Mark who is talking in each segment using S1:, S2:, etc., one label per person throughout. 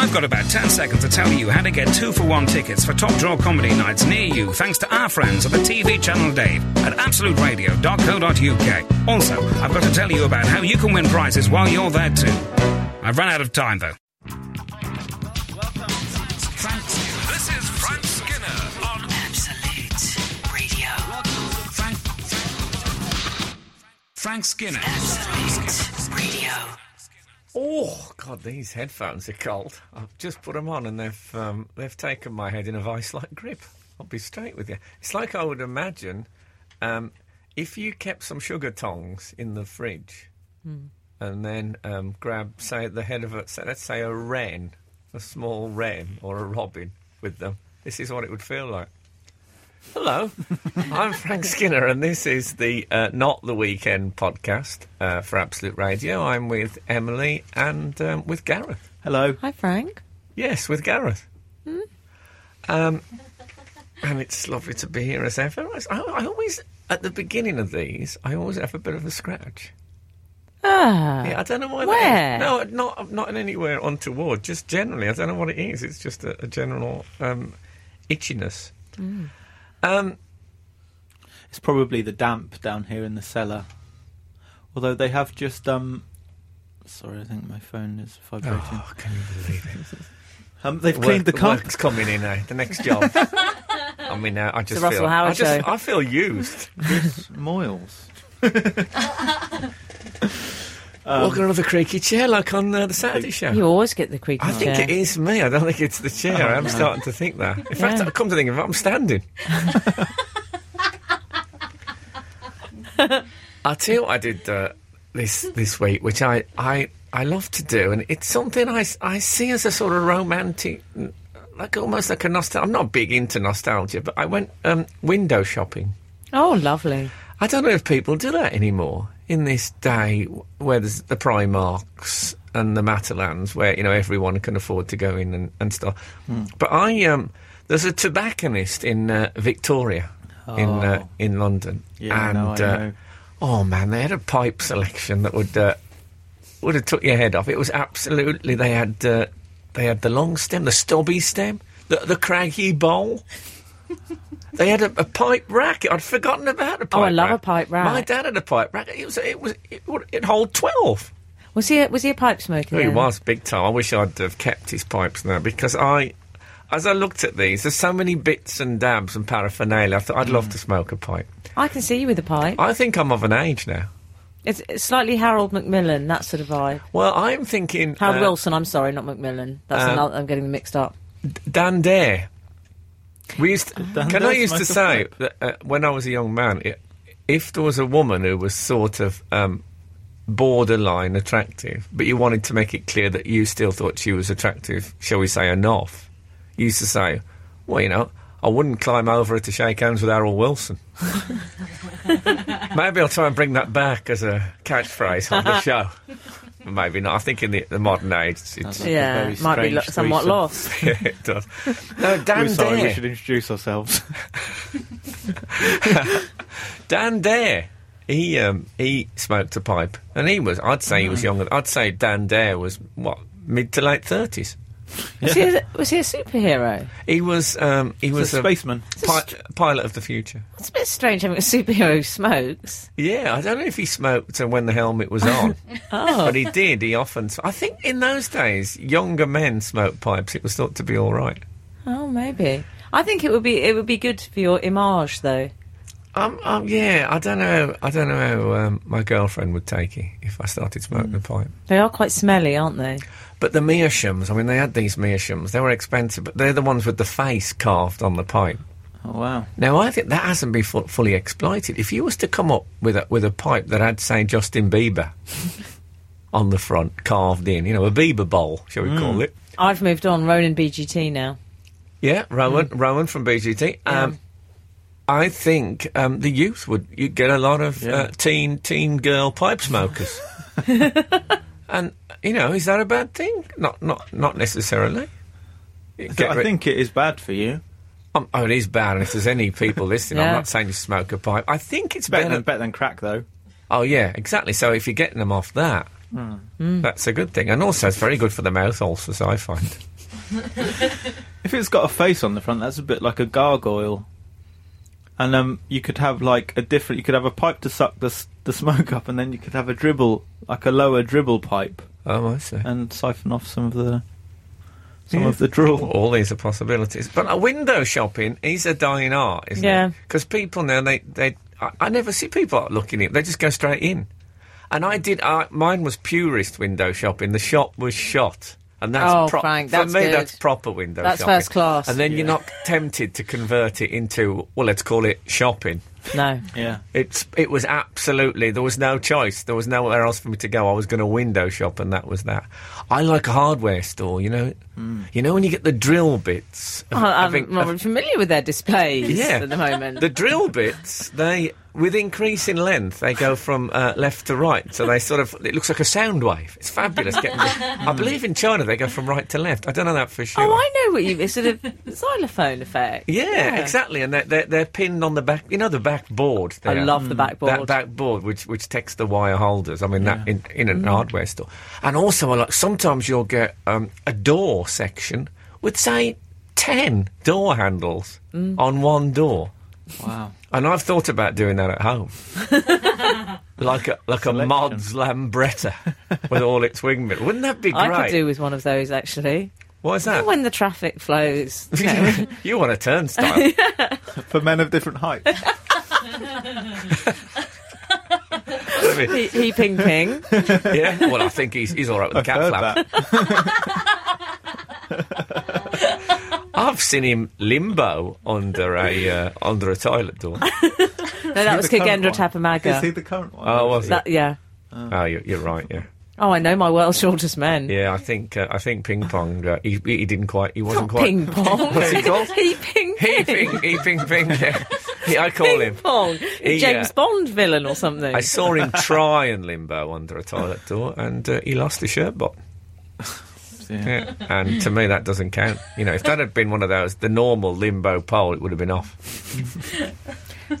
S1: I've got about 10 seconds to tell you how to get two for one tickets for top draw comedy nights near you thanks to our friends at the TV channel Dave at absoluteradio.co.uk. Also, I've got to tell you about how you can win prizes while you're there too. I've run out of time though. Welcome. This is Frank Skinner on
S2: Absolute Radio.
S1: Frank Skinner.
S2: Absolute Radio.
S3: Oh God, these headphones are cold. I've just put them on, and they've um, they've taken my head in a vice-like grip. I'll be straight with you. It's like I would imagine um, if you kept some sugar tongs in the fridge, and then um, grab, say, the head of a, say, let's say, a wren, a small wren or a robin with them. This is what it would feel like. Hello, I'm Frank Skinner, and this is the uh, Not the Weekend podcast uh, for Absolute Radio. I'm with Emily and um, with Gareth.
S4: Hello.
S5: Hi, Frank.
S3: Yes, with Gareth. Um, and it's lovely to be here as ever. I, I always, at the beginning of these, I always have a bit of a scratch.
S5: Ah.
S3: Yeah, I don't know why.
S5: Where?
S3: That is. No, not not in anywhere untoward. Just generally, I don't know what it is. It's just a, a general um, itchiness. Um,
S4: It's probably the damp down here in the cellar. Although they have just um sorry, I think my phone is vibrating.
S3: oh, can you believe it?
S4: Um, they've cleaned the
S3: Work-
S4: car.
S3: work's coming in now. The next job. I mean, now I just
S5: the Russell
S3: feel.
S5: Howard
S3: I just,
S5: show.
S3: I feel used.
S4: Moyles.
S3: Walking on the creaky chair like on uh, the Saturday show.
S5: You always get the creaky chair.
S3: I think
S5: chair.
S3: it is me. I don't think it's the chair.
S4: Oh,
S3: I'm
S4: no.
S3: starting to think that. In fact,
S5: Yeah.
S3: I come to think of it, I'm standing. I'll tell you what I did uh, this this week, which I, I I love to do, and it's something I, I see as a sort of romantic, like almost like a nostalgia. I'm not big into nostalgia, but I went um, window shopping.
S5: Oh, lovely.
S3: I don't know if people do that anymore in this day where there's the Primarks and the Matalans, where you know everyone can afford to go in and, and stuff. But I um, there's a tobacconist in uh, Victoria in uh,
S4: Oh.
S3: in London,
S4: Yeah,
S3: and
S4: no,
S3: uh,
S4: know.
S3: oh man, they had a pipe selection that would uh, would have took your head off. It was absolutely they had uh, they had the long stem, the stubby stem, the the craggy bowl. They had a, a pipe rack. I'd forgotten about a pipe
S5: Oh, I love
S3: rack.
S5: a pipe rack.
S3: My dad had a pipe rack. It was it was it it hold twelve.
S5: Was he a, was he a pipe smoker?
S3: He was big time. I wish I'd have kept his pipes now because I, as I looked at these, there's so many bits and dabs and paraphernalia. I thought I'd
S5: Mm.
S3: love to smoke a pipe.
S5: I can see you with a pipe.
S3: I think I'm of an age now.
S5: It's, it's slightly Harold Macmillan, that sort of vibe.
S3: Well, I'm thinking
S5: Harold
S3: uh,
S5: Wilson, I'm sorry, not Macmillan. That's
S3: uh,
S5: another, I'm getting mixed up.
S3: Dan Dare. We used to, can I used to say that uh, when I was a young man, i if there was a woman who was sort of um, borderline attractive, but you wanted to make it clear that you still thought she was attractive, shall we say enough, you used to say, well, you know, I wouldn't climb over her to shake hands with Harold Wilson. Maybe I'll try and bring that back as a catchphrase on the show. Maybe not. I think in the, the modern age, it's, it's
S5: yeah,
S4: very
S5: might be lo- somewhat
S4: threesome.
S5: lost.
S3: yeah, it does. No, Dan
S4: We're sorry, we should introduce ourselves.
S3: Dan Dare. He um, he smoked a pipe, and he was. I'd say he was younger. I'd say Dan Dare was what mid to late thirties.
S5: Was, he a, was he a superhero?
S3: He was. Um, he was
S4: It's a
S3: a
S4: spaceman.
S3: pi- pilot of the future.
S5: It's a bit strange having a superhero who smokes.
S3: Yeah, I don't know if he smoked uh, when the helmet was on,
S5: Oh.
S3: but he did. He often. I think in those days, younger men smoked pipes. It was thought to be all right.
S5: Oh, maybe. I think it would be it would be good for your image, though.
S3: Um, um, yeah, I don't know. I don't know how um, my girlfriend would take it if I started smoking a pipe.
S5: They are quite smelly, aren't they?
S3: But the meerschaums, I mean, they had these meerschaums. They were expensive, but they're the ones with the face carved on the pipe.
S4: Oh wow.
S3: Now, I think that hasn't been fu- fully exploited. If you was to come up with a, with a pipe that had, say, Justin Bieber on the front, carved in, you know, a Bieber bowl, shall we call it?
S5: I've moved on. Ronan BGT now.
S3: Yeah, Rowan, Rowan from BGT. Um, I think um, the youth would you get a lot of
S4: Yeah.
S3: uh, teen teen girl pipe smokers, and you know, is that a bad thing? Not not not necessarily. Get
S4: I think it is bad for you.
S3: Um, oh, it is bad. And if there's any people listening, I'm not saying you smoke a pipe. I think it's
S4: Better
S3: better.
S4: than better than crack though.
S3: oh, yeah, exactly. So if you're getting them off that, That's a good thing, and also it's very good for the mouth ulcers. I find.
S4: If it's got a face on the front, that's a bit like a gargoyle. And um, you could have like a different. You could have a pipe to suck the s- the smoke up, and then you could have a dribble, like a lower dribble pipe,
S3: Oh, I see.
S4: and siphon off some of the some
S3: Yeah.
S4: of the drool.
S3: All these are possibilities, but a window shopping is a dying art, isn't
S5: Yeah.
S3: it? Because people now they they I, I never see people looking in; they just go straight in. And I did. I, mine was purist window shopping. The shop was shot. And that's
S5: Oh,
S3: pro-
S5: Frank,
S3: for
S5: that's
S3: me.
S5: good.
S3: That's proper window
S5: That's
S3: shopping.
S5: first class.
S3: And then you're not tempted to convert it into well, let's call it shopping.
S5: No.
S4: Yeah,
S3: It's it was absolutely there was no choice. There was nowhere else for me to go. I was going to window shop, and that was that. I like a hardware store. You know, you know when you get the drill bits. of-
S5: Oh, I'm
S3: having-
S5: not
S3: of-
S5: familiar with their displays
S3: Yeah.
S5: at the moment.
S3: the drill bits, they with increasing length, they go from uh, left to right. So they sort of it looks like a sound wave. It's fabulous. Getting the- I believe in China they go from right to left. I don't know that for sure.
S5: Oh, I know what you. It's sort of xylophone effect.
S3: Yeah, exactly, and they're, they're, they're pinned on the back. You know the back board.
S5: I
S3: there?
S5: love the mm. backboard.
S3: That back board, which which takes the wire holders. I mean, that in, in an mm. hardware store, and also I like sometimes you'll get um, a door section with say ten door handles mm. on one door,
S4: wow.
S3: and I've thought about doing that at home, like a like a Mods Lambretta with all its wing mirrors. Wouldn't that be great?
S5: I could do with one of those actually.
S3: What is that?
S5: When the traffic flows. you know.
S3: you want a turnstile?
S4: For men of different heights.
S5: He, he ping ping.
S3: yeah. Well, I think he's he's all right with the cat
S4: Heard
S3: flap.
S4: that.
S3: I've seen him limbo under a uh, under a toilet door.
S5: No, that was
S4: the current
S5: Khagendra
S4: one? Is he the current one?
S3: Oh, was it?
S5: That, yeah.
S3: Oh, you're, you're right. Yeah,
S5: Oh, I know my world's shortest men.
S3: yeah. I think uh, I think ping pong. Uh, he, he didn't quite. He wasn't
S5: Not
S3: quite.
S5: ping pong.
S3: What's he called?
S5: he ping
S3: He
S5: ping.
S3: ping. He ping ping. Yeah. He- I call
S5: Ping
S3: him.
S5: pong.
S3: He,
S5: James
S3: uh,
S5: Bond villain or something.
S3: I saw him try and limbo under a toilet door, and uh, he lost his shirt button.
S4: Yeah.
S3: Yeah. And to me, that doesn't count. You know, if that had been one of those, the normal limbo pole, it would have been off.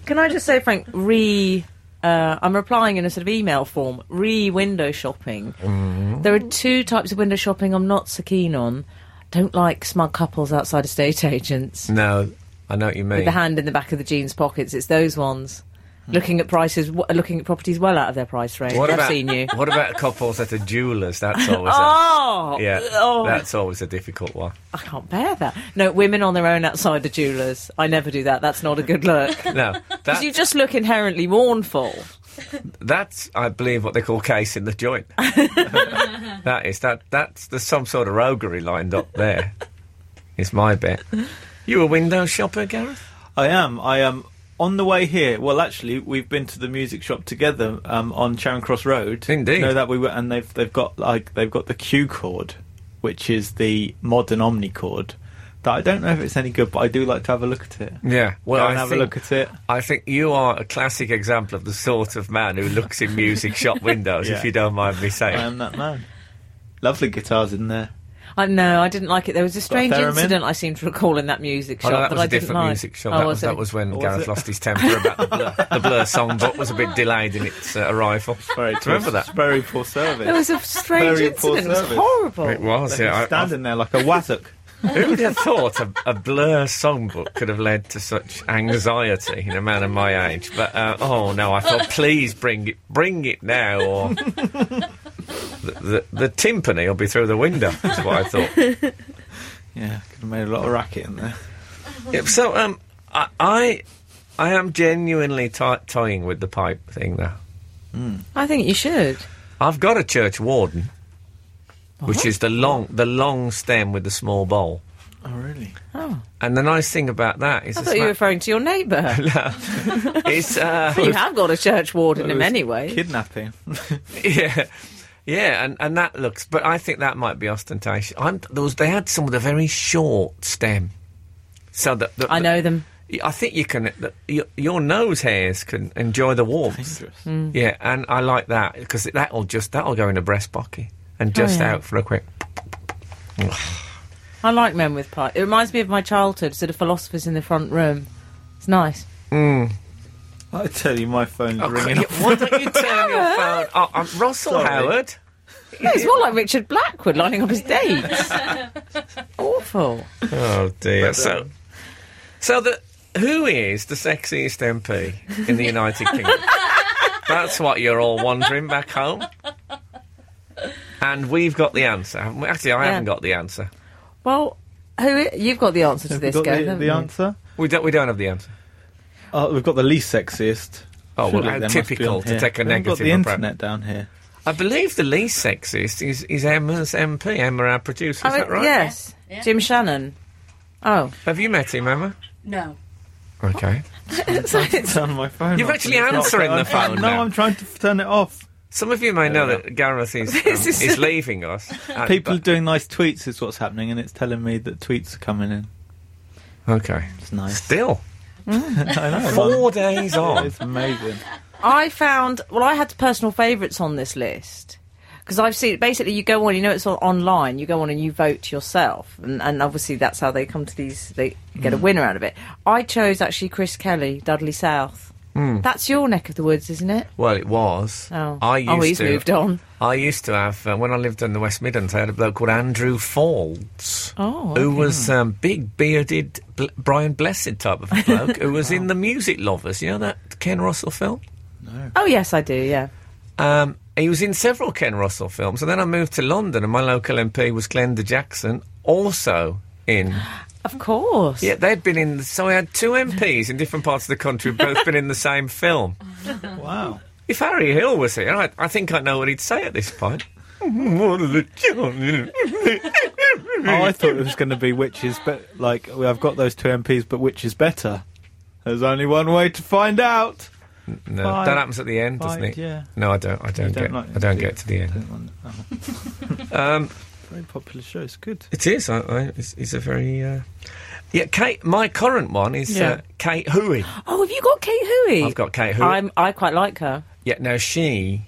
S5: Can I just say, Frank, re. Uh, I'm replying in a sort of email form. Re window shopping.
S3: Mm-hmm.
S5: There are two types of window shopping I'm not so keen on. Don't like smug couples outside estate agents
S3: No, I know what you mean.
S5: with the hand in the back of the jeans pockets. It's those ones.
S3: Hmm.
S5: Looking at prices, looking at properties well out of their price range.
S3: What
S5: I've
S3: about
S5: seen you.
S3: what about couples at a jeweller's? That's always a,
S5: Oh,
S3: yeah,
S5: oh,
S3: that's always a difficult one.
S5: I can't bear that. No, women on their own outside the jewellers. I never do that. That's not a good look.
S3: No,
S5: Because you just look inherently mournful.
S3: That's I believe what they call case in the joint. that is that that's there's some sort of roguery lined up there. Is my bet. You a window shopper, Gareth?
S4: I am. I am on the way here. Well, actually, we've been to the music shop together um, on Charing Cross Road.
S3: Indeed.
S4: Know that we were, and they've they've got like they've got the Q chord, which is the modern omnichord. That I don't know if it's any good, but I do like to have a look at it.
S3: Yeah. Well,
S4: Go and
S3: I
S4: have
S3: think,
S4: a look at it.
S3: I think you are a classic example of the sort of man who looks in music shop windows.
S4: Yeah.
S3: If you don't mind me saying, I
S4: am that man. Lovely guitars in there.
S5: I know. I didn't like it. There was a strange
S4: theremin?
S5: incident I seem to recall in that music
S3: Oh,
S5: shop
S3: no, that
S5: that
S3: was
S5: I
S3: a
S5: didn't
S3: different
S5: like.
S3: music shop.
S5: Oh,
S3: that, was,
S5: it?
S3: that was when
S4: Was
S3: Gareth
S4: it?
S3: lost his temper about the Blur, the Blur songbook was a bit delayed in its uh, arrival.
S4: Very
S3: Do you remember that?
S4: Very poor service.
S5: There was a strange
S4: Very poor
S5: incident. It was
S4: service.
S5: horrible.
S3: It was,
S4: They're
S3: yeah. I-
S4: standing there like a wazzock.
S3: Who would have thought a, a Blur songbook could have led to such anxiety in a man of my age? But uh, oh no, I thought please bring it, bring it now, or the, the, the timpani will be through the window. Is what I thought.
S4: Yeah, could have made a lot of racket in there.
S3: Yeah, so um, I, I I am genuinely ti toying with the pipe thing now.
S5: I think you should.
S3: I've got a church warden, which is the long the long stem with the small bowl.
S4: Oh, really?
S5: Oh,
S3: And the nice thing about that is
S5: I
S3: it's
S5: thought you were referring to your neighbour.
S3: it's uh,
S5: you have got a church warden in many ways.
S4: Kidnapping.
S3: yeah. Yeah, and, and that looks, but I think that might be ostentatious. I'm, there was, they had some with a very short stem, so that the,
S5: I know them.
S3: I think you can. The, your, your nose hairs can enjoy the warmth.
S4: Dangerous.
S5: Mm.
S3: Yeah, and I like that because that'll just that'll go in a breast pocket and just
S5: Oh, yeah.
S3: out for a quick.
S5: I like men with pipe. It reminds me of my childhood, sort of philosophers in the front room. It's nice.
S3: Mm.
S4: I tell you, my phone's
S3: Oh,
S4: ringing.
S3: yeah,
S4: off.
S3: why don't you turn your phone? Oh, um, Russell
S4: Sorry.
S3: Howard.
S5: No, it's more like Richard Blackwood lining up his dates. Awful.
S3: Oh dear. so, so the who is the sexiest MP in the United Kingdom? That's what you're all wondering back home. And we've got the answer. haven't we? Actually, I
S5: Yeah.
S3: haven't got the answer.
S5: Well, who you've got the answer to
S4: Have we
S5: this,
S4: got
S5: Gav,
S4: the, the answer?
S3: We don't. We don't have the answer.
S4: Oh, we've got the least sexiest.
S3: Oh, well, how
S4: there must be
S3: typical to
S4: here.
S3: take a
S4: We haven't got
S3: negative
S4: the
S3: approach.
S4: internet down here.
S3: I believe the least sexist is, is Emma's MP, Emma, our producer. Is
S5: I
S3: that right?
S5: Yes.
S2: Yeah.
S5: Jim Shannon. Oh.
S3: Have you met him, Emma?
S2: No.
S3: Okay.
S4: It's on my phone.
S3: You're
S4: off
S3: actually
S4: and it's not-
S3: answering the phone
S4: No,
S3: now.
S4: I'm trying to turn it off.
S3: Some of you may know that Gareth is, um,
S5: is-
S3: is leaving us.
S4: People are
S3: but-
S4: doing nice tweets is what's happening, and it's telling me that tweets are coming in.
S3: Okay.
S4: It's nice.
S3: Still.
S4: I know.
S3: Four days on.
S4: It's amazing.
S5: I found well, I had personal favourites on this list because I've seen basically you go on, you know, it's all online. You go on and you vote yourself, and, and obviously that's how they come to these. They get a winner out of it. I chose actually Chris Kelly, Dudley South. That's your neck of the woods, isn't it?
S3: Well, it was.
S5: Oh,
S3: I used
S5: oh, he's
S3: to.
S5: moved on.
S3: I used to have uh, when I lived in the West Midlands. I had a bloke called Andrew Faulds,
S5: Oh,
S3: who
S5: okay.
S3: was um, big bearded Bl- Brian Blessed type of bloke, who was in the Music Lovers. You know that Ken Russell film. No.
S5: Oh yes, I do. Yeah.
S3: Um, he was in several Ken Russell films, and then I moved to London, and my local MP was Glenda Jackson, also in.
S5: Of course.
S3: Yeah, they'd been in. So I had two MPs in different parts of the country, both been in the same film.
S4: Wow.
S3: If Harry Hill was here, I, I think I know what he'd say at this point.
S4: Oh, I thought it was going to be which is be- like I've got those two MPs, but which is better? There's only one way to find out.
S3: No,
S4: Fine.
S3: that happens at the end, doesn't
S4: Fine,
S3: it?
S4: yeah.
S3: No, I don't. I don't,
S4: don't
S3: get.
S4: like
S3: I don't
S4: it,
S3: get to the end.
S4: Don't want- oh,
S3: Um,
S4: very popular show. It's good.
S3: it is. I, I, it's, it's a very. Uh, yeah, Kate. My current one is uh, Kate Hoey.
S5: Oh, have you got Kate Hoey?
S3: I've got Kate Hoey.
S5: I'm. I quite like her.
S3: Yeah. Now she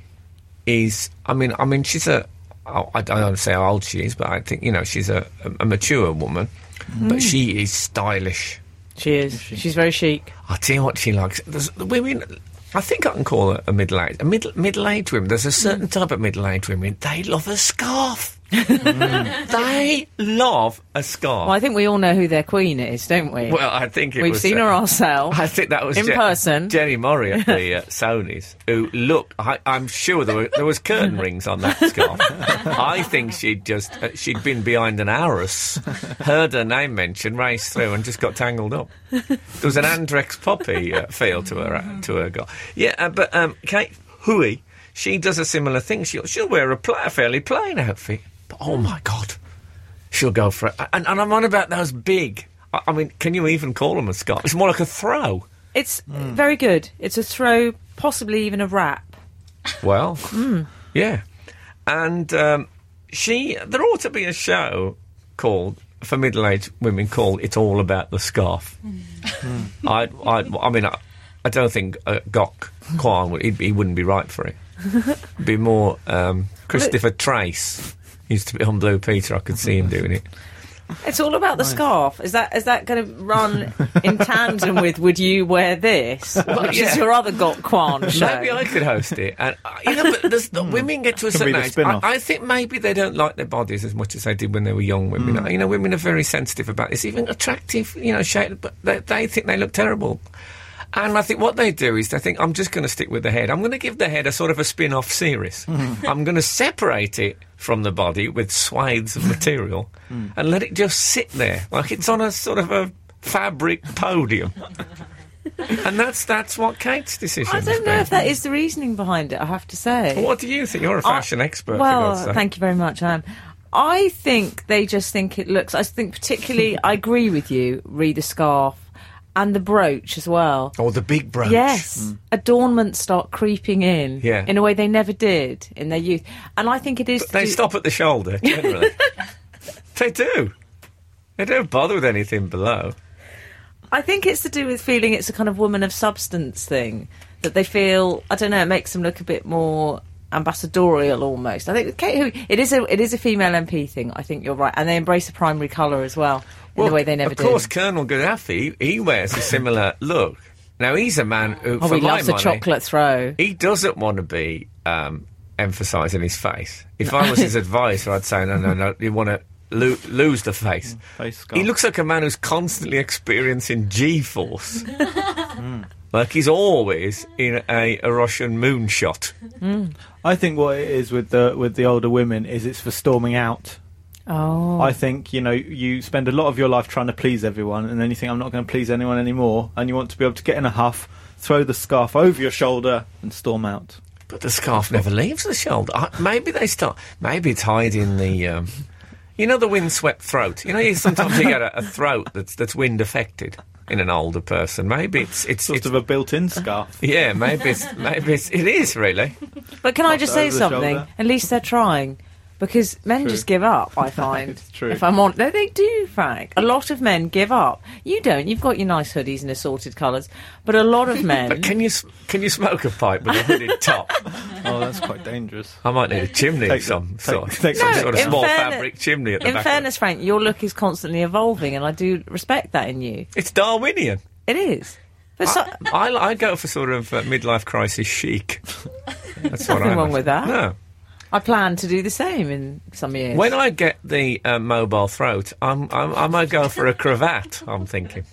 S3: is. I mean. I mean. She's a. I don't want to say how old she is, but I think you know she's a, a, a mature woman.
S5: Mm.
S3: But she is stylish.
S5: She is. She's very chic.
S3: I'll tell you what she likes. There's the women. I think I can call her a middle aged a middle middle aged woman. There's a certain
S5: Mm.
S3: type of middle aged women. They love a scarf. They love a scarf.
S5: Well, I think we all know who their queen is, don't we?
S3: Well, I think it
S5: We've
S3: was,
S5: seen
S3: uh,
S5: her ourselves.
S3: I think that was
S5: in person.
S3: Jenni Murray at the uh, Sony's, who looked. I, I'm sure there, were, there was curtain rings on that scarf. I think she'd just uh, she'd been behind an arras, heard her name mentioned, raced through, and just got tangled up. There was an Andrex puppy uh, feel to her uh, to her girl. Yeah, uh, but um, Kate Hoey, she does a similar thing. She'll she'll wear a, pla- a fairly plain outfit, but oh my god, she'll go for it. And, and I'm on about those big. I, I mean, can you even call them a scarf? It's more like a throw.
S5: It's very good. It's a throw, possibly even a wrap.
S3: Well, yeah, and um, she. There ought to be a show called for middle-aged women called "It's All About the Scarf." I, I, I mean, I, I don't think uh, Gok Wan would. He'd, he wouldn't be right for it. It'd be more um, Christopher Trace. Used to be on Blue Peter. I could see him doing it.
S5: It's all about the scarf. Is that is that going to run in tandem with "Would you wear this," which
S3: yeah.
S5: is your other Gok Wan show?
S3: Maybe I could host it. And uh, you know, but there's, the women get to a certain age. I. I think maybe they don't like their bodies as much as they did when they were young women. You know, women are very sensitive about this. Even attractive, you know, shape, but they, they think they look terrible. And I think what they do is they think, I'm just going to stick with the head. I'm going to give the head a sort of a spin off series. I'm going to separate it from the body with swathes of material hmm. and let it just sit there like it's on a sort of a fabric podium. and that's that's what Kate's decision
S5: I don't know
S3: been.
S5: if that is the reasoning behind it. I have to say.
S3: What do you think? You're a fashion expert.
S5: Well, thank you very much. I am. I think they just think it looks. I think particularly. I agree with you. Read the scarf and the brooch as well.
S3: Or the big brooch.
S5: Yes, mm. adornments start creeping in
S3: Yeah.
S5: in a way they never did in their youth, and I think it is.
S3: They
S5: do-
S3: stop at the shoulder, generally. they do. They don't bother with anything below.
S5: I think it's to do with feeling it's a kind of woman of substance thing that they feel. I don't know. It makes them look a bit more ambassadorial almost. I think Kate, it is a it is a female MP thing. I think you're right, and they embrace the primary colour as well in the way they never
S3: of course. Colonel Gaddafi, he wears a similar look. Now, he's a man who,
S5: Oh,
S3: for
S5: he
S3: my
S5: loves a chocolate throw.
S3: he doesn't want to be um, emphasising his face. If I was his advisor, I'd say, no, no, no, you want to lo- lose the face.
S4: Mm, face.
S3: He looks like a man who's constantly experiencing G-force. Mm. like he's always in a, a Russian moonshot. Mm.
S4: I think what it is with the with the older women is it's for storming out.
S5: Oh.
S4: I think you know you spend a lot of your life trying to please everyone, and then you think I'm not going to please anyone anymore, and you want to be able to get in a huff, throw the scarf over your shoulder, and storm out.
S3: But the scarf never leaves the shoulder. I, maybe they start. Maybe it's hiding the. Um, you know the windswept throat. You know you, sometimes you get a, a throat that's that's wind affected in an older person. Maybe it's it's,
S4: Sort
S3: it's
S4: of a built-in scarf.
S3: yeah. Maybe it's maybe it's, it is really.
S5: But can I just say something?
S4: shoulder.
S5: At least they're trying. Because men
S4: True.
S5: just give up, I find.
S4: It's true.
S5: If I'm on, they, they do, Frank. A lot of men give up. You don't. You've got your nice hoodies and assorted colours. But a lot of men.
S3: But can you can you smoke a pipe with a hooded top?
S4: oh, that's quite dangerous.
S3: I might need a chimney
S4: Take-
S3: some
S4: take-
S3: sort,
S4: take
S3: some
S5: No,
S3: sort of
S5: in
S3: small
S5: fairness-
S3: fabric chimney at the
S5: in
S3: back.
S5: fairness, Frank, your look is constantly evolving, and I do respect that in you.
S3: it's Darwinian.
S5: It is. But so,
S3: I, I go for sort of uh, midlife crisis chic. That's what
S5: Nothing
S3: I
S5: wrong
S3: like.
S5: with that.
S3: No.
S5: I plan to do the same in some years.
S3: When I get the uh, mobile throat, I'm, I'm, I might go for a cravat, I'm thinking.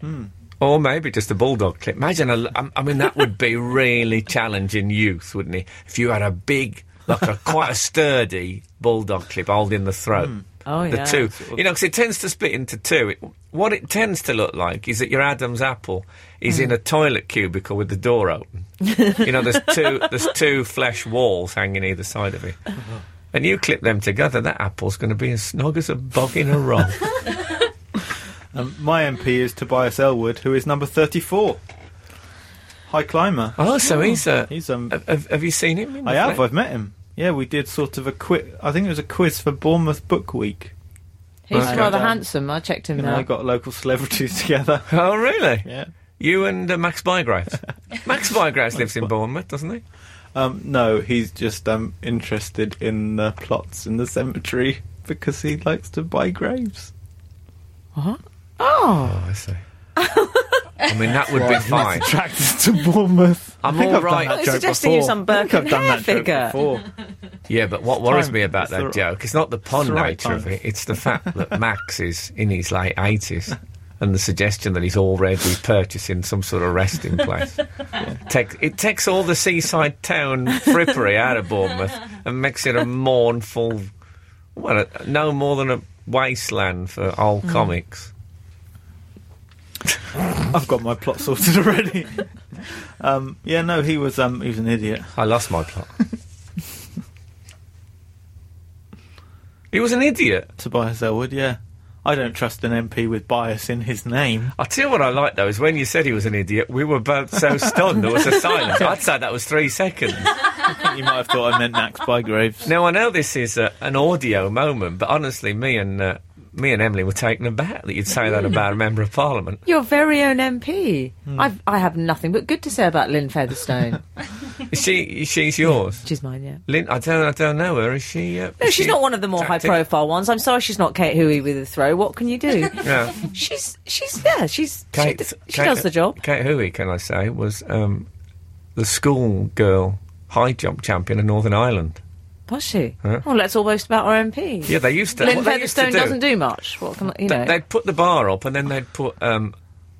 S3: Hmm. Or maybe just a bulldog clip. Imagine, a, I- um, I mean, that would be really challenging youth, wouldn't it? If you had a big, like a quite a sturdy bulldog clip holding the throat. Hmm.
S5: Oh,
S3: The
S5: yeah.
S3: two. You know, because it tends to split into two. It, what it tends to look like is that your Adam's apple is in a toilet cubicle with the door open. you know, there's two there's two flesh walls hanging either side of it. And you clip them together, that apple's going to be as snug as a bog in a roll.
S4: Um, my MP is Tobias Ellwood, who is number 34. High climber.
S3: oh, so he's a.
S4: He's um.
S3: Have, have- have you seen him?
S4: I have. I've met him. Yeah, we did sort of a quiz. I think it was a quiz for Bournemouth Book Week.
S5: He's
S3: Okay.
S5: rather handsome. I checked him
S4: You know,
S5: now.
S4: I got local celebrities together.
S3: Oh, really?
S4: Yeah.
S3: You and uh, Max Bygraves. Max Bygraves lives in Bournemouth, doesn't he?
S4: Um, no, he's just um interested in the plots in the cemetery because he likes to buy graves.
S5: Oh,
S3: Oh, I see. I mean, that would be fine.
S4: Attracted to Bournemouth.
S3: I'm
S4: I think
S3: all
S4: I've done
S3: right.
S4: that joke
S5: suggesting
S4: before.
S5: you some
S4: I think I've
S5: Birkin
S4: done
S5: hair
S4: that joke
S5: figure.
S4: before.
S3: Yeah, but what worries
S4: time.
S3: me about
S4: It's
S3: that
S4: the-
S3: joke is not the pun
S4: it's the right
S3: nature of
S4: time.
S3: it, it's the fact that Max is in his late 80s and the suggestion that he's already purchasing some sort of resting place. Take, it takes all the seaside town frippery out of Bournemouth and makes it a mournful, well, a, no more than a wasteland for old mm. comics.
S4: I've got my plot sorted already. um, yeah, no, he was um, he was an idiot.
S3: I lost my plot. he was an idiot.
S4: Tobias Ellwood, yeah. I don't trust an MP with bias in his name.
S3: I'll tell you what I like though is when you said he was an idiot, we were both so stunned. There was a silence. I'd say that was three seconds.
S4: You might have thought I meant Max Bygraves.
S3: Now I know this is a, an audio moment, but honestly, me and uh, me and Emily were taken aback that you'd say that about a member of Parliament.
S5: your very own MP.
S3: Hmm.
S5: I've, I have nothing but good to say about Lynne Featherstone.
S3: She? She's yours,
S5: She's mine, yeah.
S3: Lynne. I don't. I don't know her. Is she? Uh,
S5: No,
S3: is
S5: she's
S3: she
S5: not one of the more
S3: tactic?
S5: high-profile ones. I'm sorry, she's not Kate Hoey with a throw. What can you do?
S3: Yeah.
S5: she's, she's, yeah, she's,
S3: Kate,
S5: she, she
S3: Kate-
S5: does the job.
S3: Kate Hoey, can I say, was um, the school girl high jump champion of Northern Ireland.
S5: Was she?
S3: Huh?
S5: Well, let's all boast about our MPs.
S3: Yeah, they used to.
S5: Lynne
S3: what they used to
S5: Featherstone
S3: do-
S5: doesn't do much. What can you know?
S3: They'd put the bar up and then they'd put um,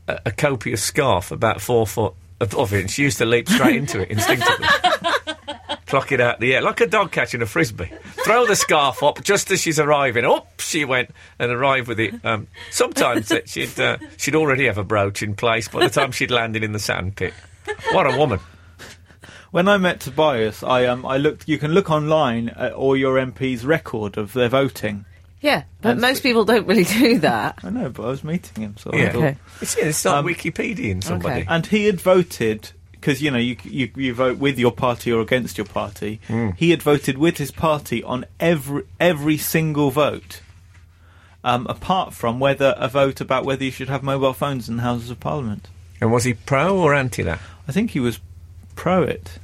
S3: a, a copious scarf about four foot above it, and she used to leap straight into it instinctively. Pluck it out the air like a dog catching a frisbee. Throw the scarf up just as she's arriving. Up she went and arrived with it. Um, sometimes it, she'd uh, she'd already have a brooch in place by the time she'd landed in the sandpit. What a woman!
S4: When I met Tobias, I um, I looked. You can look online at all your MPs' record of their voting.
S5: yeah, but
S4: And-
S5: most people don't really do that.
S4: I know, but I was meeting him, so I
S3: Yeah.
S4: thought.
S5: Okay.
S3: It's, yeah, it's not
S4: Um,
S3: Wikipediaing somebody.
S5: Okay.
S4: And he had voted because you know you, you you vote with your party or against your party. He had voted with his party on every every single vote, um, apart from whether a vote about whether you should have mobile phones in the Houses of Parliament.
S3: And was he pro or anti that?
S4: I think he was pro it.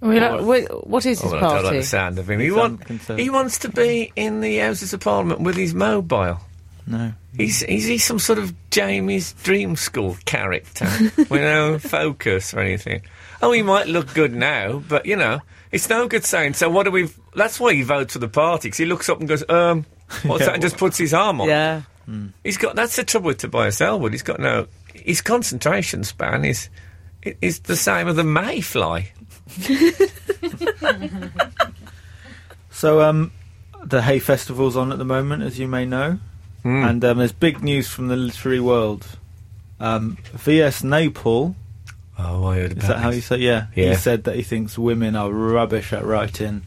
S5: We don't- we- what is his
S3: Oh, I don't like the sound of him. He, want, he wants to be in the Houses of Parliament with his mobile.
S4: No.
S3: Is, is he some sort of Jamie's Dream School character with no focus or anything? Oh, he might look good now, but you know, it's no good saying. So what do we? That's why he votes for the party because he looks up and goes, um, what's
S4: Yeah,
S3: that? And just puts his arm on.
S5: Yeah.
S3: He's got. That's the trouble with Tobias Ellwood. He's got no. His concentration span is is the same as the mayfly.
S4: So, um, the Hay Festival's on at the moment, as you may know,
S3: Hmm.
S4: and um, there's big news from the literary world. Um, V.S. Naipaul.
S3: Oh, I heard
S4: is
S3: about
S4: that how you say? Yeah.
S3: Yeah.
S4: He said that he thinks women are rubbish at writing.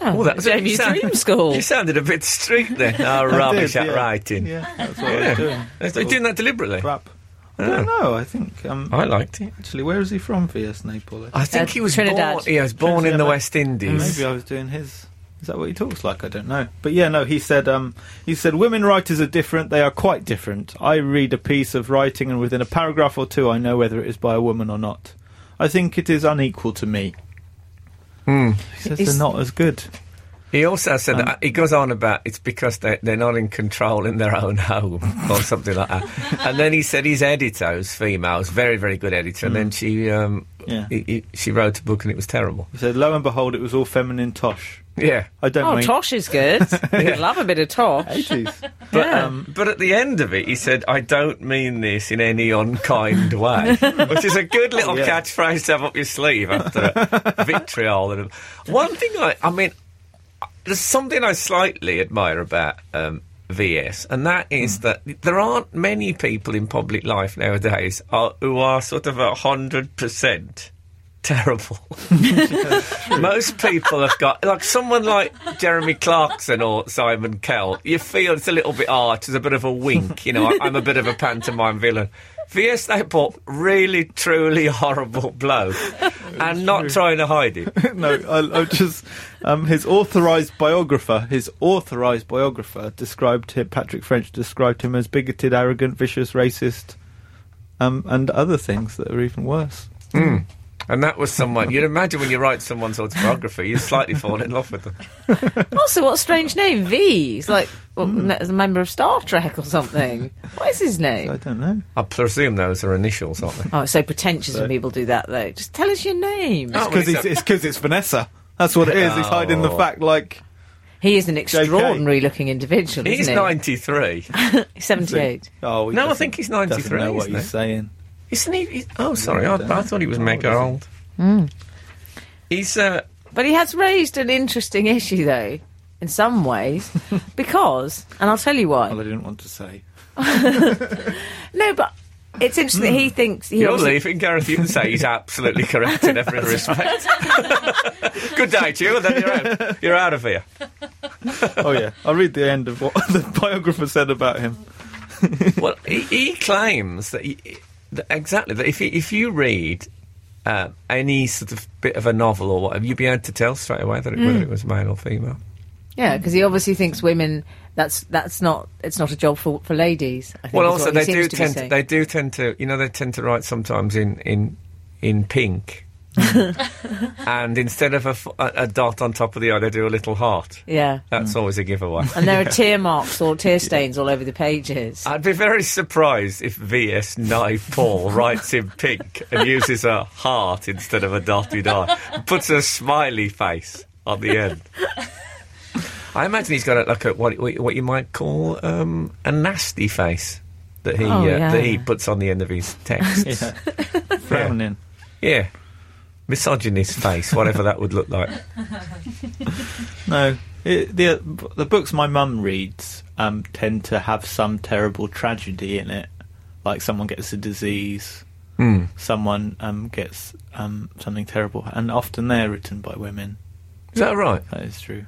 S5: Oh,
S3: Oh, that was
S5: Jamie's
S3: you sound-
S5: Dream School.
S3: You sounded a bit street then. Oh,
S4: I
S3: rubbish
S4: did,
S3: at
S4: yeah.
S3: writing.
S4: Yeah, that's what I was doing.
S3: They're doing that deliberately.
S4: Crap. I don't know. I think um,
S3: I liked it.
S4: actually, where is he from? V.S. Naipaul.
S3: I think
S5: Uh,
S3: he was
S5: Trinidad.
S3: born. He was born in the
S4: Trinidad.
S3: West Indies.
S4: Maybe I was doing his. Is that what he talks like? I don't know. But yeah, no. He said. Um, he said women writers are different. They are quite different. I read a piece of writing, and within a paragraph or two, I know whether it is by a woman or not. I think it is unequal to me.
S3: Hmm.
S4: He says
S5: Is-
S4: they're not as good.
S3: He also said
S4: Um,
S3: that he goes on about it's because they, they're not in control in their own home or something like that. And then he said his editor, who's female, was very very good editor. And then she um,
S4: Yeah.
S3: he, he, she wrote a book and it was terrible.
S4: He said, lo and behold, it was all feminine tosh.
S3: Yeah,
S4: I don't
S5: Oh,
S4: mean
S5: Tosh is good. I love a bit of Tosh.
S4: 80s.
S3: but
S5: Yeah.
S3: um, but at the end of it, he said, "I don't mean this in any unkind way," which is a good little
S4: Yeah.
S3: catchphrase to have up your sleeve after a vitriol. And one thing I, I mean, there's something I slightly admire about um, VS, and that is that there aren't many people in public life nowadays are, who are sort of a hundred percent terrible. Most people have got like someone like Jeremy Clarkson or Simon Cowell. You feel it's a little bit arch, there's a bit of a wink. You know, I- I'm a bit of a pantomime villain. V.S. Naipaul, really, truly horrible blow, and not trying to hide it.
S4: no, I, I just um, his authorised biographer, his authorised biographer described him. Patrick French described him as bigoted, arrogant, vicious, racist, um, and other things that are even worse.
S3: And that was someone you'd imagine when you write someone's autobiography, you slightly fall in love with them.
S5: Also, what a strange name, V. He's like well, hmm. as a member of Star Trek or something. What is his name?
S4: I don't know.
S3: I presume those are initials, aren't they?
S5: Oh, it's so pretentious when people do that, though. Just tell us your name.
S3: Oh,
S4: Because
S3: well,
S4: it's it's, 'cause it's Vanessa. That's what it is. He's hiding the
S3: Oh.
S4: fact, like
S5: He is an extraordinary-looking individual,
S3: He's
S5: isn't he?
S3: 93.
S5: 78.
S4: oh, he
S3: No, I
S4: doesn't-
S3: think he's
S4: doesn't
S3: 93,
S4: know what
S3: isn't
S4: he's
S3: he?
S4: saying.
S3: Isn't he? he- oh, sorry, I, I thought he was mega
S4: is he?
S3: old. He's uh,
S5: But he has raised an interesting issue, though, in some ways, because, and I'll tell you why.
S4: Well, I didn't want to say.
S5: No, but it's interesting that he thinks he
S3: You're
S5: obviously-
S3: leaving, Gareth. You can say he's absolutely correct in every respect. Good day to you, and then you're out. You're out of here.
S4: Oh yeah, I'll read the end of what the biographer said about him.
S3: Well, he, he claims that, he, that exactly if you, if you read uh, any sort of bit of a novel or whatever, you'd be able to tell straight away that it, whether it was male or female.
S5: Yeah, because he obviously thinks women. That's that's not. It's not a job for for ladies. I think
S3: Well, also they do
S5: to
S3: tend to, they do tend to you know they tend to write sometimes in in in pink. and instead of a, f- a- a dot on top of the eye, they do a little heart.
S5: Yeah,
S3: That's always a giveaway.
S5: and there are tear marks or tear stains all over the pages.
S3: I'd be very surprised if V.S. Naipaul writes in pink and uses a heart instead of a dotted eye. and Puts a smiley face on the end. I imagine he's got a, like a what what you might call um, a nasty face that he
S5: Oh,
S3: uh,
S5: yeah.
S3: that he puts on the end of his text.
S4: Yeah, frowning.
S3: yeah, misogynist face, whatever that would look like.
S4: No, it, the the books my mum reads um, tend to have some terrible tragedy in it, like someone gets a disease,
S3: Hmm.
S4: someone um, gets um, something terrible, and often they're written by women.
S3: Is that right?
S4: That is true.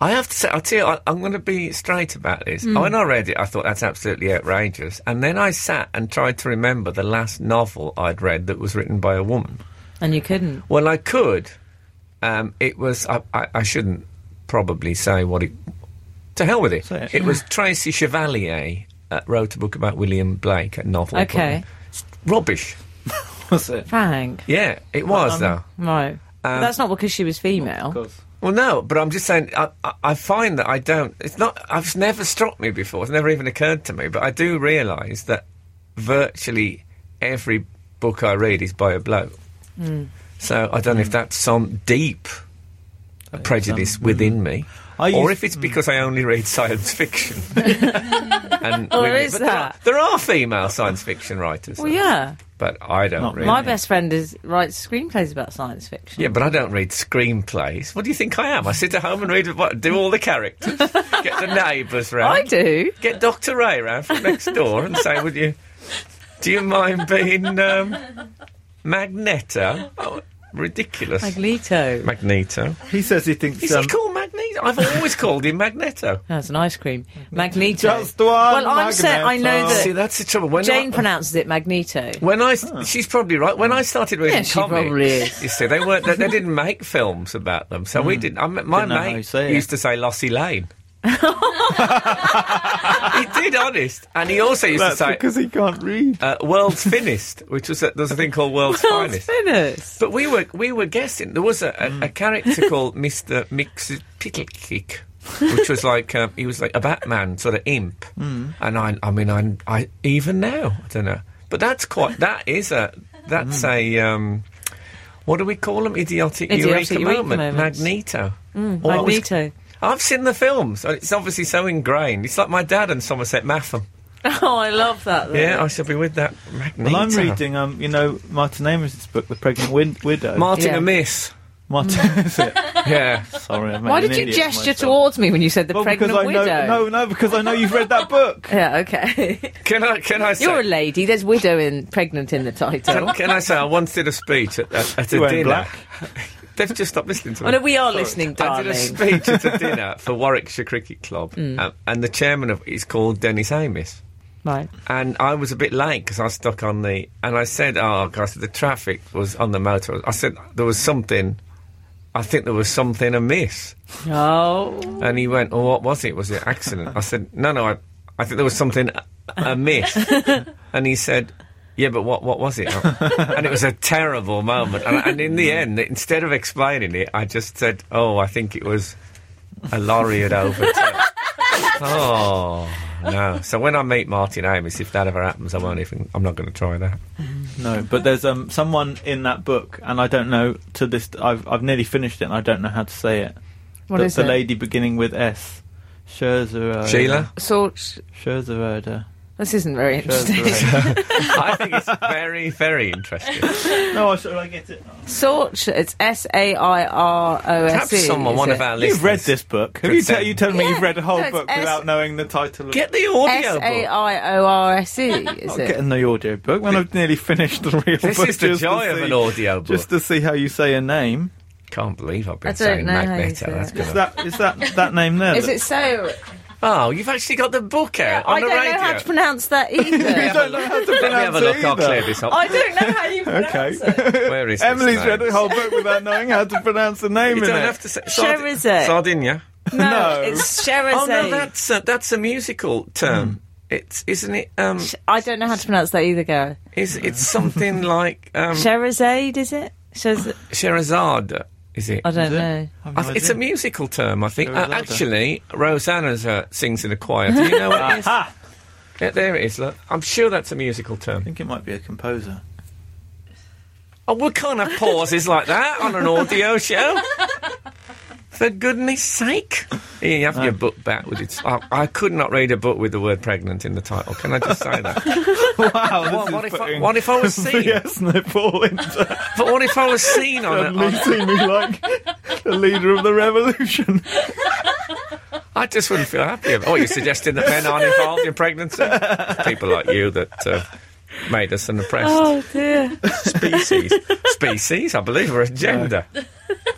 S3: I have to say, I'll tell you, I, I'm going to be straight about this. When I read it, I thought that's absolutely outrageous. And then I sat and tried to remember the last novel I'd read that was written by a woman.
S5: And you couldn't.
S3: Well, I could. Um, it was, I, I, I shouldn't probably say what it. To hell with it.
S4: Say it.
S3: It was Tracy Chevalier uh, wrote a book about William Blake, a novel.
S5: Okay.
S3: It's rubbish.
S4: was it?
S5: Frank.
S3: Yeah, it was, though.
S5: Right.
S3: Um,
S5: that's not because she was female.
S4: Of course.
S3: Well, no, but I'm just saying. I, I, I find that I don't. It's not. It's never struck me before. It's never even occurred to me. But I do realise that virtually every book I read is by a bloke.
S5: Hmm.
S3: So I don't know if that's some deep prejudice
S4: um,
S3: within me,
S4: I
S3: or
S4: used-
S3: if it's because I only read science fiction. and
S5: there
S3: women-
S5: is
S3: but there are-
S5: that.
S3: There are female science fiction writers,
S5: Well, yeah.
S3: but I don't
S4: Not
S3: read.
S5: My
S4: Really?
S5: best friend is writes screenplays about science fiction.
S3: Yeah, but I don't read screenplays. What do you think I am? I sit at home and read what, do all the characters, get the neighbours round.
S5: I do.
S3: Get Dr. Ray round from next door and say, "Would you? Do you mind being um, Magneto?" Oh, ridiculous.
S5: Magneto.
S3: Magneto.
S4: He says he thinks.
S3: Is
S4: um,
S3: he called Magneto? I've always called him Magneto.
S5: That's an ice cream. Magneto.
S4: Just one
S5: Well, I'm saying I know
S4: that.
S3: See, that's the trouble. When
S5: Jane
S3: I,
S5: pronounces it Magneto.
S3: when I, she's probably right. When I started reading
S5: Yeah, she
S3: comics,
S5: probably is.
S3: you see, they weren't. They, they didn't make films about them, so we didn't. I, mean, my
S4: Hmm. Didn't know how you
S3: mate used to say Lossy Lane. He did, honest, and he also used
S4: That's
S3: to say
S4: because he can't read.
S3: uh, "World's Finished," which was a, there was a thing called "World's
S5: World's
S3: Finest."
S5: finished.
S3: But we were we were guessing. There was a, a, a character called Mister Mixpicklekick, which was like um, he was like a Batman sort of imp. And I, I mean, I, I even now I don't know. But that's quite. That is a. That's a. Um, what do we call them? Idiotic,
S5: Idiotic
S3: eureka,
S5: eureka
S3: moment. Magneto. Or-
S5: Magneto.
S3: I've seen the films. It's obviously so ingrained. It's like my dad and Somerset Maugham.
S5: Oh, I love that. though.
S3: Yeah, I shall be with that Magneto.
S4: Well, I'm reading, um, you know, Martin Amos' book, The Pregnant Wid- Widow.
S3: Martin
S5: Yeah.
S3: Amiss.
S4: Martin, is it?
S3: Yeah.
S4: Sorry, I made
S5: Why did you gesture
S4: myself.
S5: towards me when you said the
S4: Well,
S5: pregnant
S4: because I know,
S5: widow?
S4: no, no, because I know you've read that book.
S5: Yeah, okay.
S3: Can I? Can I say?
S5: You're a lady. There's widow in pregnant in the title.
S3: Can, can I say I once did a speech at, at, at a
S4: You wearing
S3: dinner? They've just stopped listening to me.
S5: Oh, no, we are listening, darling.
S3: I did a speech at a dinner for Warwickshire Cricket Club,
S5: Mm.
S3: um, and the chairman of it is called Dennis Amiss.
S5: Right.
S3: And I was a bit late because I was stuck on the. And I said, "Oh, gosh, the traffic was on the motor." I said there was something. I think there was something amiss.
S5: Oh.
S3: And he went, "Oh, what was it? Was it accident?" I said, "No, no, I, I think there was something amiss." and he said, "Yeah, but what, what was it?" and it was a terrible moment. And, and in the mm. end, instead of explaining it, I just said, "Oh, I think it was a lorry had overturned." oh no! So when I meet Martin Amis, if that ever happens, I won't even. I'm not going to try that. Mm-hmm.
S4: No, but there's um someone in that book, and I don't know to this. I've I've nearly finished it, and I don't know how to say it.
S5: What
S4: the,
S5: is
S4: the
S5: it?
S4: lady beginning with S. Scherzerode.
S3: Uh, Sheila,
S5: So,
S4: Scherzerode.
S5: Uh, this isn't very interesting.
S3: I think it's very, very interesting.
S4: no, I should I get it.
S5: Sorch. It's S A I R O S E.
S3: Perhaps someone,
S5: is
S3: one
S5: it?
S3: of our listeners,
S4: You've read this book. Have
S3: Could
S4: you,
S3: say-
S4: tell you told me
S5: Yeah,
S4: you've read a whole
S5: no, it's
S4: book
S5: S-
S4: without knowing the title of
S3: Get the audio
S5: A
S3: book.
S5: I O R S E. Is
S4: I'm
S5: it?
S4: getting the audio book when I've nearly finished the real
S3: This
S4: book.
S3: is the
S4: just to
S3: joy of
S4: see-
S3: an audio book.
S4: Just to see how you say a name.
S3: Can't believe I've been
S5: I don't
S3: saying
S5: know how you
S3: Magneto.
S5: say
S3: That's
S5: it.
S3: gonna...
S4: Is that is that that name there?
S5: Is
S4: that-
S5: it so?
S3: Oh, you've actually got the book out
S5: I
S3: on the
S5: don't know how to pronounce that either.
S4: You don't know how to
S3: Let me have a
S4: pronounce
S3: look.
S4: it
S3: I'll clear this up.
S5: I don't know how you pronounce
S4: Okay.
S5: it.
S3: Where is this
S4: Emily's
S3: name?
S4: read the whole book without knowing how to pronounce the name of it.
S3: You
S4: in
S3: don't
S4: it.
S3: have to say
S5: Sherazade.
S3: Sardinia.
S5: No,
S4: No.
S5: it's Sherazade.
S3: Oh no, that's a, that's a musical term. It's isn't it? Um,
S5: I don't know how to pronounce that either, Gareth.
S3: is it's something like um,
S5: Sherazade, is it? Shez-
S3: Sherazade? Is it?
S5: I don't
S4: it?
S5: know.
S4: I've
S3: I
S4: no
S3: th- it's a musical term, I think. Uh, actually, Rosanna's uh, sings in a choir. Do you know what it is?
S4: Aha!
S3: Yeah, there it is. Look, I'm sure that's a musical term.
S4: I think it might be a composer.
S3: Oh, we can't have pauses like that on an audio show. For goodness sake. Here, you have your book back with its. I, I could not read a book with the word pregnant in the title. Can I just say that?
S4: Wow, this
S3: what,
S4: is
S3: what if I,
S4: putting
S3: what if I was seen?
S4: VS Nipple into
S3: But what if I was seen on
S4: suddenly
S3: it?
S4: see me like the leader of the revolution.
S3: I just wouldn't feel happy. About, oh, you're suggesting that men aren't involved in pregnancy? People like you that uh, made us an oppressed
S5: Oh dear.
S3: species. Species, I believe, or a gender.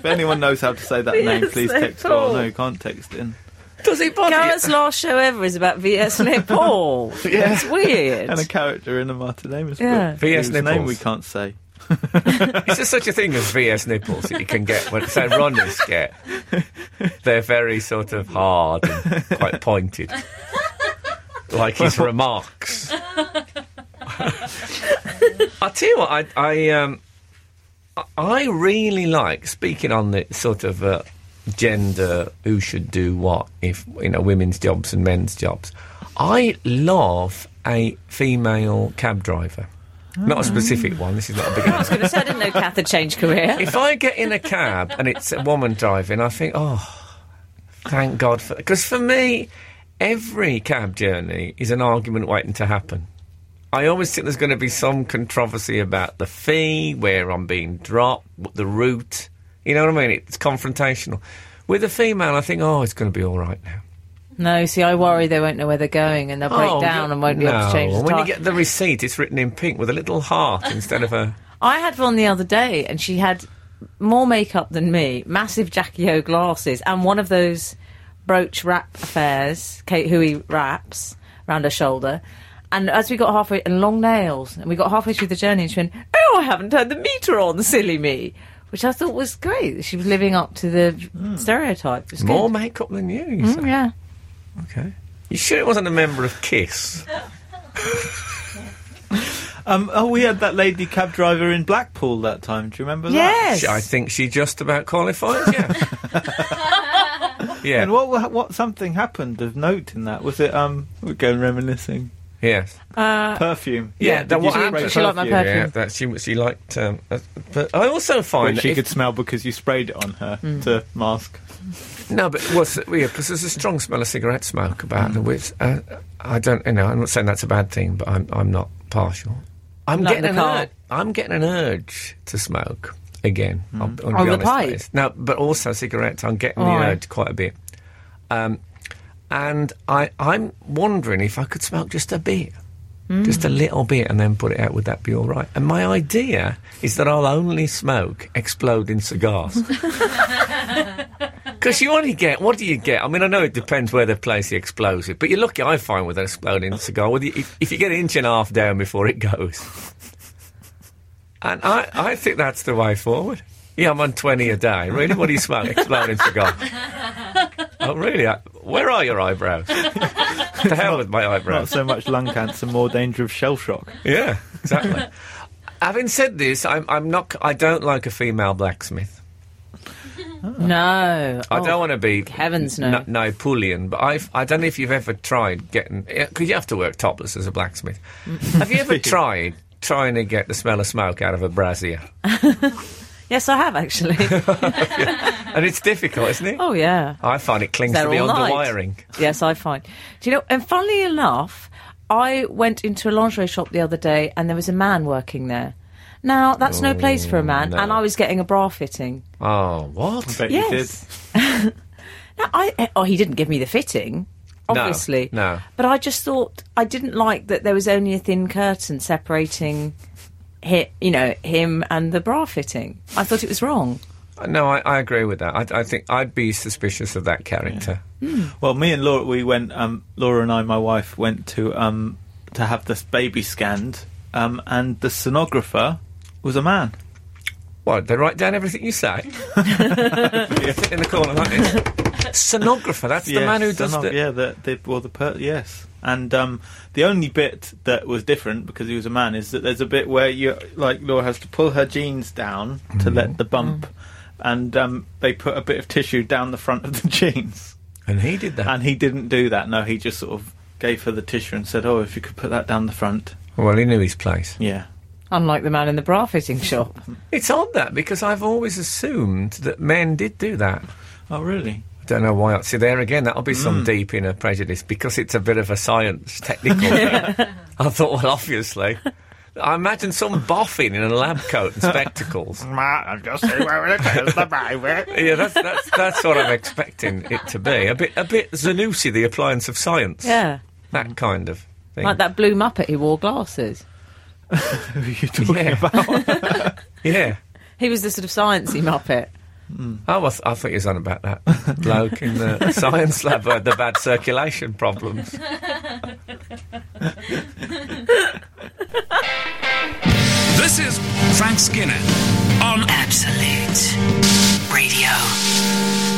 S4: If anyone knows how to say that name,
S5: VS
S4: please text.
S5: Nipple.
S4: Oh no, you can't text in.
S3: Does he bother you?
S5: Gareth's last show ever is about V.S. Naipaul.
S4: Yeah.
S5: It's weird.
S4: And a character in a Martin Amos
S5: Yeah.
S4: book.
S3: V.S.
S4: whose name
S3: Nipples.
S4: we can't say.
S3: Is there such a thing as VS nipples that you can get when say runners get? They're very sort of hard and quite pointed. Like his remarks. I'll tell you what, I, I um I- really like speaking on the sort of uh, gender who should do what if you know women's jobs and men's jobs. I love a female cab driver. Not a specific one. This is not a big.
S5: I was going to say I didn't know Kath had changed career.
S3: if I get in a cab and it's a woman driving, I think, oh, thank God for. Because for me, every cab journey is an argument waiting to happen. I always think there's going to be some controversy about the fee, where I'm being dropped, the route. You know what I mean? It's confrontational. With a female, I think, oh, it's going to be all right now.
S5: No, see, I worry they won't know where they're going and they'll break
S3: Oh,
S5: down and won't be able to change the
S3: When you get the receipt, it's written in pink with a little heart instead of a.
S5: I had one the other day, and she had more makeup than me, massive Jackie O glasses, and one of those brooch wrap affairs, Kate Hoey wraps around her shoulder. And as we got halfway, and long nails, and we got halfway through the journey, and she went, "Oh, I haven't turned the meter on, silly me," which I thought was great. She was living up to the stereotype. It was
S3: More
S5: good.
S3: makeup than you. you
S5: Mm, yeah.
S3: Okay. You sure it wasn't a member of Kiss?
S4: Um, oh, we had that lady cab driver in Blackpool that time. Do you remember that?
S5: Yes.
S3: She- I think she just about qualified. Yeah. yeah.
S4: And what what something happened of note in that? Was it um? We're going reminiscing.
S3: Yes.
S5: Uh,
S4: Perfume.
S3: Yeah.
S4: Did
S3: that what
S4: spray
S5: She liked my
S3: Yeah,
S5: perfume.
S3: that she she liked. Um, uh, but I also find
S4: Which
S3: that
S4: she could smell because you sprayed it on her
S5: Hmm.
S4: to mask.
S3: no, but what's yeah? Because there's a strong smell of cigarette smoke about it. Which uh, I don't. You know, I'm not saying that's a bad thing, but I'm I'm not partial. I'm
S5: Not
S3: getting an urge. I'm getting an urge to smoke again. I'll, I'll
S5: On
S3: be
S5: the
S3: honest
S5: pipe?
S3: No, but also cigarettes. I'm getting
S5: Why?
S3: the urge quite a bit. Um, and I I'm wondering if I could smoke just a bit. Just a little bit and then put it out. Would that be all right? And my idea is that I'll only smoke exploding cigars. Because you only get, what do you get? I mean, I know it depends where they place the explosive, but you're lucky, I find, with an exploding cigar. With you, if, if you get an inch and a half down before it goes. And I, I think that's the way forward. Yeah, I'm on 20 a day. Really? What do you smoke? Exploding cigar. oh, really? I- Where are your eyebrows? the hell with my eyebrows.
S4: Not so much lung cancer, more danger of shell shock.
S3: Yeah, exactly. Having said this, I'm, I'm not. I don't like a female blacksmith.
S5: no.
S3: I
S5: Oh,
S3: don't want to be
S5: heavens, no.
S3: N- Napoleon, but I've, I don't know if you've ever tried getting because you have to work topless as a blacksmith. have you ever tried trying to get the smell of smoke out of a brazier?
S5: Yes, I have actually.
S3: And it's difficult, isn't it?
S5: oh yeah.
S3: I find it clings
S5: They're
S3: to the
S5: all night.
S3: underwiring.
S5: Yes, I find. Do you know? And funnily enough, I went into a lingerie shop the other day, and there was a man working there. Now that's no place for a man, oh,
S3: no.
S5: and I was getting a bra fitting.
S3: Oh, what?
S4: Bet you did.
S5: Yes. now, I eh, oh he didn't give me the fitting,
S3: No,
S5: obviously.
S3: no.
S5: But I just thought I didn't like that there was only a thin curtain separating, hi you know, him and the bra fitting. I thought it was wrong.
S3: No, I, I agree with that. I, I think I'd be suspicious of that character.
S4: Well, me and Laura, we went. Um, Laura and I, my wife, went to um, to have this baby scanned, um, and the sonographer was a man.
S3: What? They write down everything you say. you sit in the corner like this. Sonographer. That's the
S4: Yes,
S3: man who does
S4: sonog-
S3: the.
S4: Yeah, the, the well, the per- yes. And um, the only bit that was different because he was a man is that there's a bit where you like Laura has to pull her jeans down to let the bump, and um, they put a bit of tissue down the front of the jeans,
S3: And he did that.
S4: and he didn't do that. No, he just sort of gave her the tissue and said, "Oh, if you could put that down the front."
S3: well, he knew his place.
S4: Yeah.
S5: Unlike the man in the bra fitting shop.
S3: It's odd that because I've always assumed that men did do that.
S4: Oh, really?
S3: I don't know why. See, there again, that'll be
S4: Hmm.
S3: some deep inner prejudice because it's a bit of a science technical. I thought, well, obviously. I imagine some boffin in a lab coat and spectacles.
S4: I'm just saying where it is, the baby.
S3: yeah, that's, that's that's what I'm expecting it to be. A bit a bit Zanussi, the appliance of science.
S5: Yeah.
S3: That kind of thing.
S5: Like that blue Muppet who wore glasses.
S4: Who are you talking
S3: yeah.
S4: about?
S3: yeah.
S5: He was the sort of sciencey muppet. Mm.
S3: Oh, I, th- I think he's was on about that bloke in the science lab with the bad circulation problems.
S1: this is Frank Skinner on
S2: Absolute Radio.